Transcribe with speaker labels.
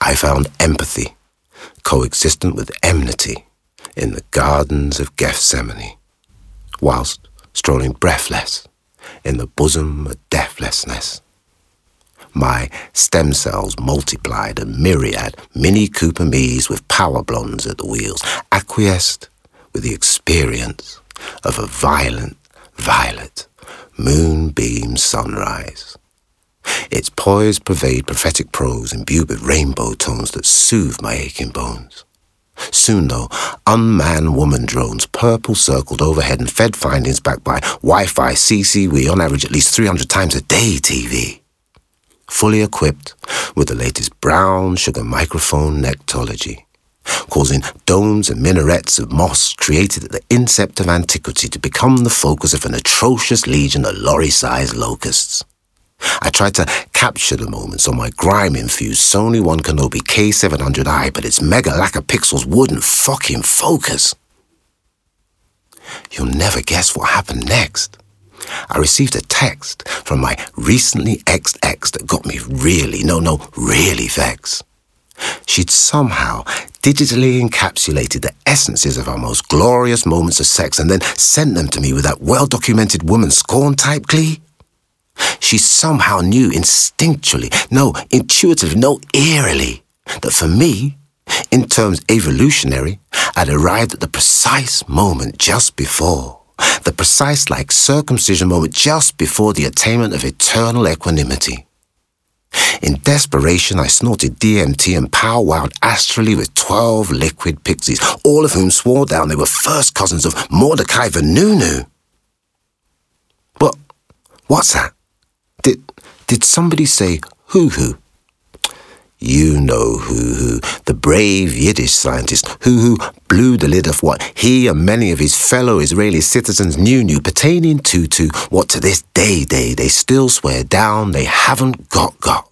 Speaker 1: I found empathy coexistent with enmity in the gardens of Gethsemane, whilst strolling breathless in the bosom of deathlessness. My stem cells multiplied a myriad Mini Cooper me's with power blondes at the wheels, acquiesced with the experience of a violent, violet, moonbeam sunrise. Its poise pervade prophetic prose imbued with rainbow tones that soothe my aching bones. Soon, though, unmanned woman drones purple circled overhead and fed findings back by Wi Fi CCW on average at least 300 times a day TV. Fully equipped with the latest brown sugar microphone nectology, causing domes and minarets of moss created at the incept of antiquity to become the focus of an atrocious legion of lorry sized locusts. I tried to capture the moments on my grime-infused Sony One Kenobi K700i, but its mega lack of pixels wouldn't fucking focus. You'll never guess what happened next. I received a text from my recently ex ex that got me really, no, no, really vexed. She'd somehow digitally encapsulated the essences of our most glorious moments of sex and then sent them to me with that well documented woman scorn type glee. She somehow knew instinctually, no, intuitively, no, eerily, that for me, in terms evolutionary, I'd arrived at the precise moment just before, the precise like circumcision moment just before the attainment of eternal equanimity. In desperation, I snorted DMT and powwowed astrally with 12 liquid pixies, all of whom swore down they were first cousins of Mordecai Vanunu. But what's that? Did, did somebody say hoo hoo? You know Hoo Hoo, the brave Yiddish scientist Hoo Hoo blew the lid off what he and many of his fellow Israeli citizens knew knew pertaining to, to what to this day day they still swear down they haven't got got.